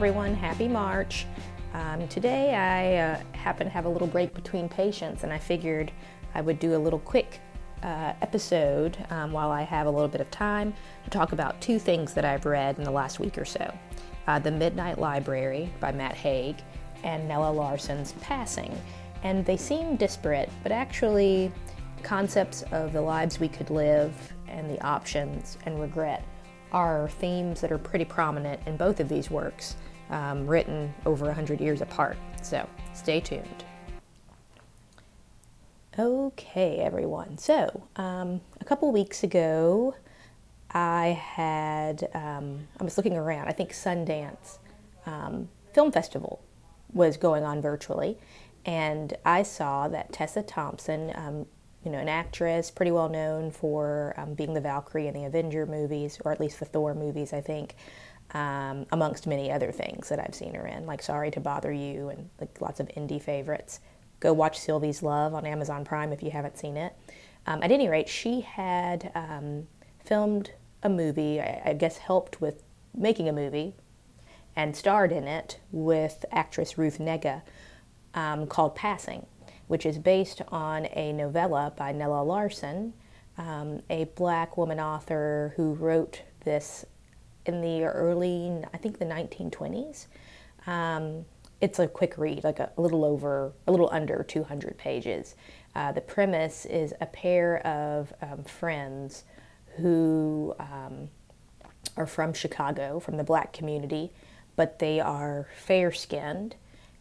everyone. Happy March. Um, today I uh, happen to have a little break between patients, and I figured I would do a little quick uh, episode um, while I have a little bit of time to talk about two things that I've read in the last week or so uh, The Midnight Library by Matt Haig and Nella Larsen's Passing. And they seem disparate, but actually, concepts of the lives we could live and the options and regret are themes that are pretty prominent in both of these works, um, written over 100 years apart. So stay tuned. Okay, everyone. So, um, a couple weeks ago, I had, um, I was looking around, I think Sundance um, Film Festival was going on virtually, and I saw that Tessa Thompson, um, you know, an actress pretty well known for um, being the Valkyrie in the Avenger movies, or at least the Thor movies, I think, um, amongst many other things that I've seen her in, like Sorry to Bother You and like lots of indie favorites. Go watch Sylvie's Love on Amazon Prime if you haven't seen it. Um, at any rate, she had um, filmed a movie, I, I guess helped with making a movie, and starred in it with actress Ruth Negga um, called Passing which is based on a novella by Nella Larsen, um, a black woman author who wrote this in the early, I think the 1920s. Um, it's a quick read, like a, a, little over, a little under 200 pages. Uh, the premise is a pair of um, friends who um, are from Chicago, from the black community, but they are fair skinned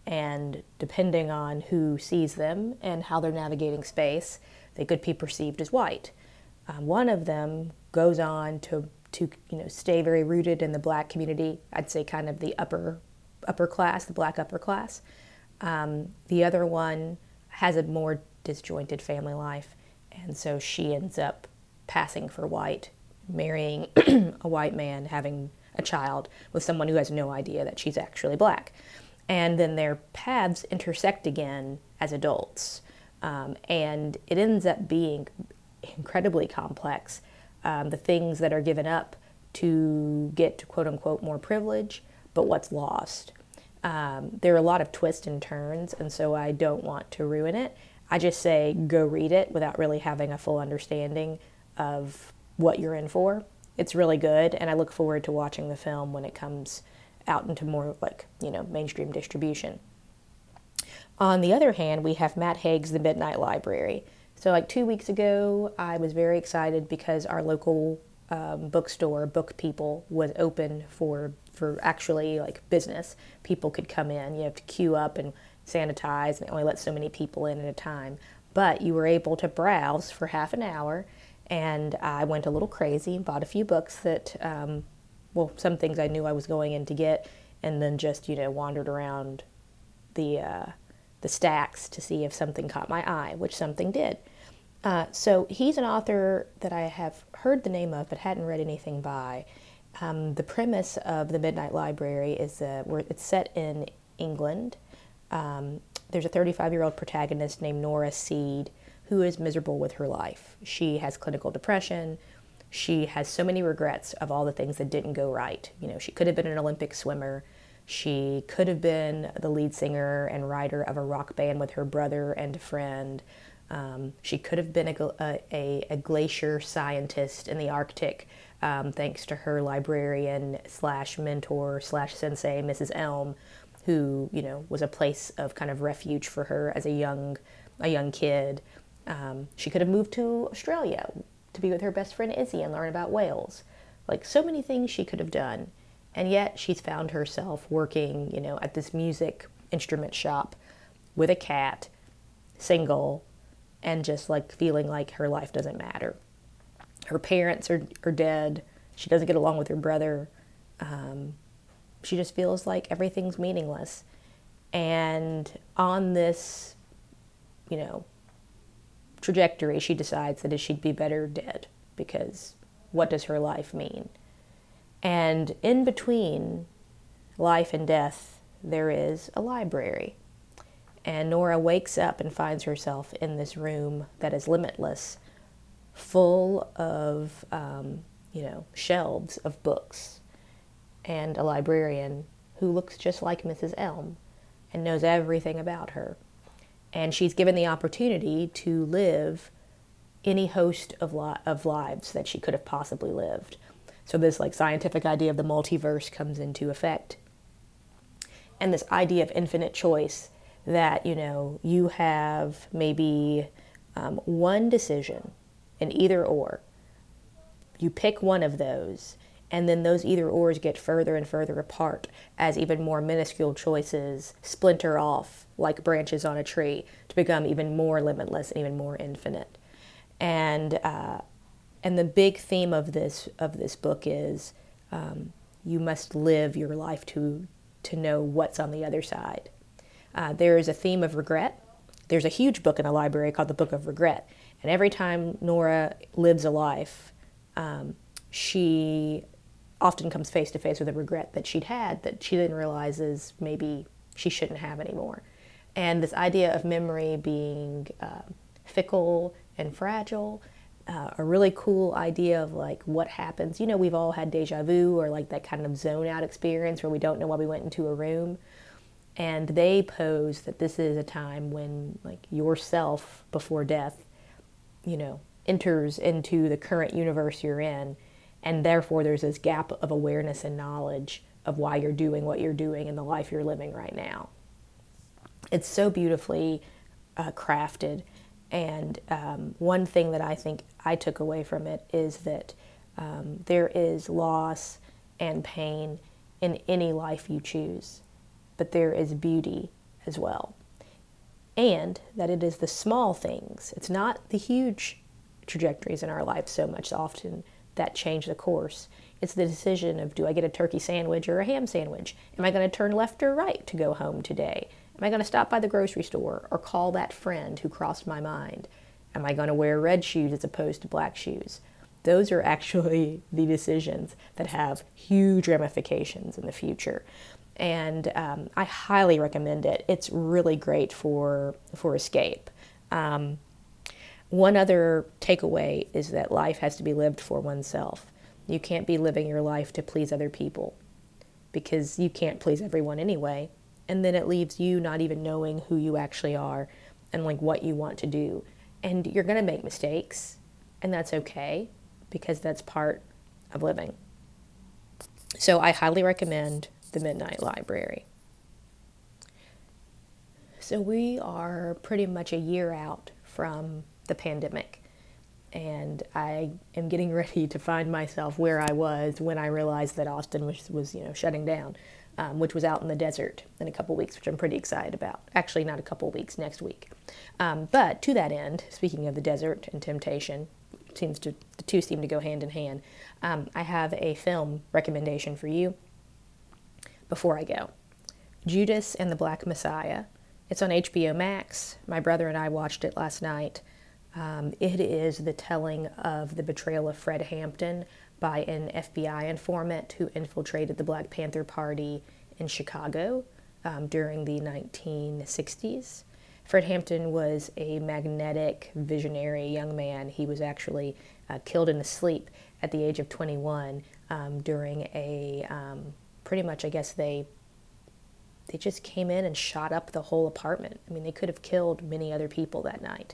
and depending on who sees them and how they're navigating space, they could be perceived as white. Um, one of them goes on to to you know stay very rooted in the black community. I'd say kind of the upper upper class, the black upper class. Um, the other one has a more disjointed family life, and so she ends up passing for white, marrying a white man, having a child with someone who has no idea that she's actually black and then their paths intersect again as adults. Um, and it ends up being incredibly complex. Um, the things that are given up to get to quote unquote more privilege, but what's lost. Um, there are a lot of twists and turns, and so I don't want to ruin it. I just say go read it without really having a full understanding of what you're in for. It's really good, and I look forward to watching the film when it comes out into more like, you know, mainstream distribution. On the other hand, we have Matt Haig's The Midnight Library. So, like two weeks ago, I was very excited because our local um, bookstore, Book People, was open for for actually like business. People could come in. You have to queue up and sanitize, and they only let so many people in at a time. But you were able to browse for half an hour, and I went a little crazy and bought a few books that um, well, some things I knew I was going in to get, and then just you know wandered around the uh, the stacks to see if something caught my eye, which something did. Uh, so he's an author that I have heard the name of but hadn't read anything by. Um, the premise of the Midnight Library is uh, where it's set in England. Um, there's a 35 year old protagonist named Nora Seed who is miserable with her life. She has clinical depression she has so many regrets of all the things that didn't go right. You know, she could have been an Olympic swimmer. She could have been the lead singer and writer of a rock band with her brother and a friend. Um, she could have been a, a, a, glacier scientist in the Arctic, um, thanks to her librarian slash mentor slash sensei, Mrs. Elm, who you know was a place of kind of refuge for her as a young a young kid. Um, she could have moved to Australia, to be with her best friend Izzy and learn about whales. Like so many things she could have done. And yet she's found herself working, you know, at this music instrument shop with a cat, single, and just like feeling like her life doesn't matter. Her parents are, are dead. She doesn't get along with her brother. Um, she just feels like everything's meaningless. And on this, you know, trajectory, she decides that she'd be better dead because what does her life mean? And in between life and death, there is a library. And Nora wakes up and finds herself in this room that is limitless, full of, um, you know, shelves of books, and a librarian who looks just like Mrs. Elm and knows everything about her. And she's given the opportunity to live any host of, li- of lives that she could have possibly lived. So this like scientific idea of the multiverse comes into effect. And this idea of infinite choice that, you know, you have maybe um, one decision in either or. You pick one of those, and then those either ors get further and further apart as even more minuscule choices splinter off like branches on a tree to become even more limitless and even more infinite. And uh, and the big theme of this of this book is um, you must live your life to to know what's on the other side. Uh, there is a theme of regret. There's a huge book in the library called the Book of Regret, and every time Nora lives a life, um, she often comes face to face with a regret that she'd had that she then realizes maybe she shouldn't have anymore. And this idea of memory being uh, fickle and fragile uh, a really cool idea of like what happens. You know, we've all had deja vu or like that kind of zone out experience where we don't know why we went into a room. And they pose that this is a time when like yourself before death, you know, enters into the current universe you're in. And therefore, there's this gap of awareness and knowledge of why you're doing what you're doing in the life you're living right now. It's so beautifully uh, crafted and um, one thing that I think I took away from it is that um, there is loss and pain in any life you choose, but there is beauty as well. And that it is the small things, it's not the huge trajectories in our life so much often that change the course. It's the decision of do I get a turkey sandwich or a ham sandwich? Am I going to turn left or right to go home today? Am I going to stop by the grocery store or call that friend who crossed my mind? Am I going to wear red shoes as opposed to black shoes? Those are actually the decisions that have huge ramifications in the future. And um, I highly recommend it. It's really great for, for escape. Um, one other takeaway is that life has to be lived for oneself. You can't be living your life to please other people because you can't please everyone anyway. And then it leaves you not even knowing who you actually are and like what you want to do. And you're going to make mistakes and that's okay because that's part of living. So i highly recommend the midnight library. So we are pretty much a year out from the pandemic and I am getting ready to find myself where I was when I realized that Austin was, was you know shutting down um, which was out in the desert in a couple weeks, which I'm pretty excited about. Actually, not a couple weeks, next week. Um, but to that end, speaking of the desert and temptation, seems to the two seem to go hand in hand. Um, I have a film recommendation for you before I go. Judas and the Black Messiah. It's on HBO Max. My brother and I watched it last night. Um, it is the telling of the betrayal of Fred Hampton by an FBI informant who infiltrated the Black Panther Party in Chicago um, during the 1960s. Fred Hampton was a magnetic, visionary young man. He was actually uh, killed in his sleep at the age of 21 um, during a um, pretty much, I guess they they just came in and shot up the whole apartment. I mean, they could have killed many other people that night.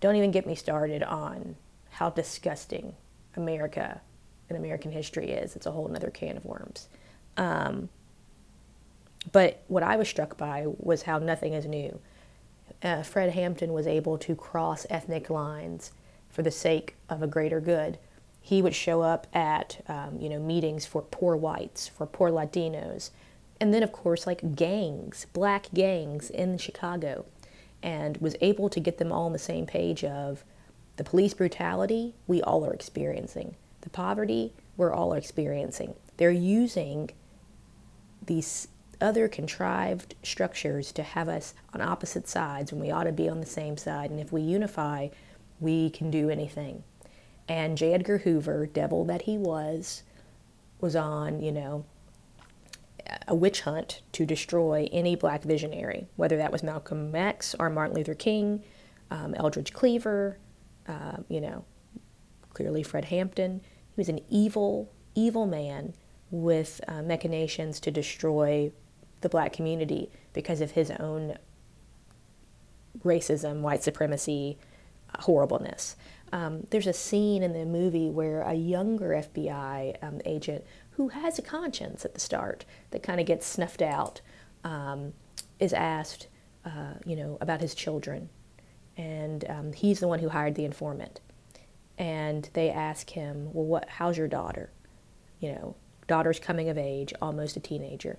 Don't even get me started on how disgusting America and American history is. It's a whole other can of worms. Um, but what I was struck by was how nothing is new. Uh, Fred Hampton was able to cross ethnic lines for the sake of a greater good. He would show up at um, you know meetings for poor whites, for poor Latinos, and then of course like gangs, black gangs in Chicago, and was able to get them all on the same page of the police brutality we all are experiencing. The poverty we're all experiencing. They're using these other contrived structures to have us on opposite sides when we ought to be on the same side. And if we unify, we can do anything. And J. Edgar Hoover, devil that he was, was on, you know, a witch hunt to destroy any black visionary, whether that was Malcolm X or Martin Luther King, um, Eldridge Cleaver, um, you know, clearly Fred Hampton. He was an evil, evil man with uh, machinations to destroy the black community because of his own racism, white supremacy, uh, horribleness. Um, there's a scene in the movie where a younger FBI um, agent who has a conscience at the start that kind of gets snuffed out um, is asked, uh, you know, about his children. And um, he's the one who hired the informant. And they ask him, well, what, how's your daughter? You know, daughter's coming of age, almost a teenager.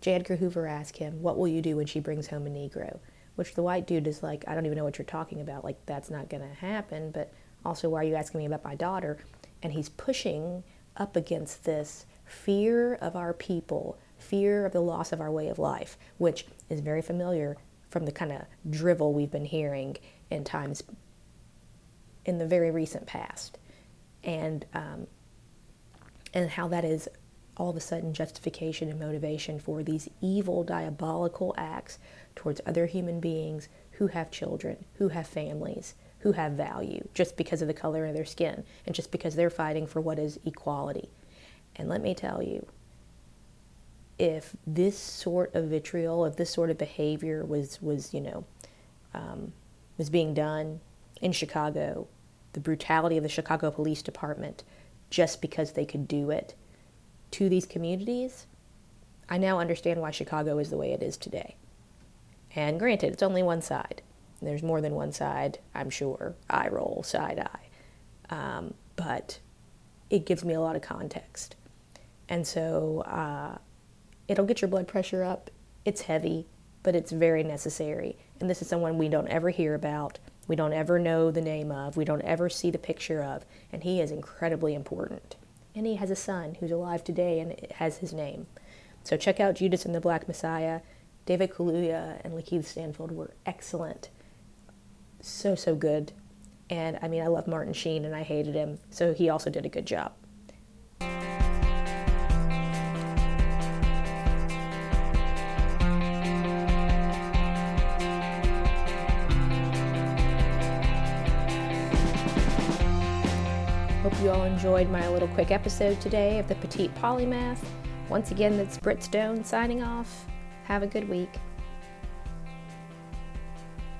J. Edgar Hoover asks him, what will you do when she brings home a Negro? Which the white dude is like, I don't even know what you're talking about. Like, that's not going to happen. But also, why are you asking me about my daughter? And he's pushing up against this fear of our people, fear of the loss of our way of life, which is very familiar from the kind of drivel we've been hearing in times in the very recent past. And, um, and how that is all of a sudden justification and motivation for these evil, diabolical acts towards other human beings who have children, who have families, who have value, just because of the color of their skin, and just because they're fighting for what is equality. And let me tell you, if this sort of vitriol, if this sort of behavior was, was you know, um, was being done in Chicago, the brutality of the Chicago Police Department, just because they could do it to these communities, I now understand why Chicago is the way it is today. And granted, it's only one side. There's more than one side, I'm sure. I roll side eye. Um, but it gives me a lot of context. And so uh, it'll get your blood pressure up. It's heavy, but it's very necessary. And this is someone we don't ever hear about, we don't ever know the name of, we don't ever see the picture of, and he is incredibly important. And he has a son who's alive today and has his name. So check out Judas and the Black Messiah. David Kaluuya and Lakeith Stanfield were excellent. So, so good. And I mean, I love Martin Sheen and I hated him, so he also did a good job. Hope you all enjoyed my little quick episode today of the Petite Polymath. Once again, that's Britt Stone signing off. Have a good week.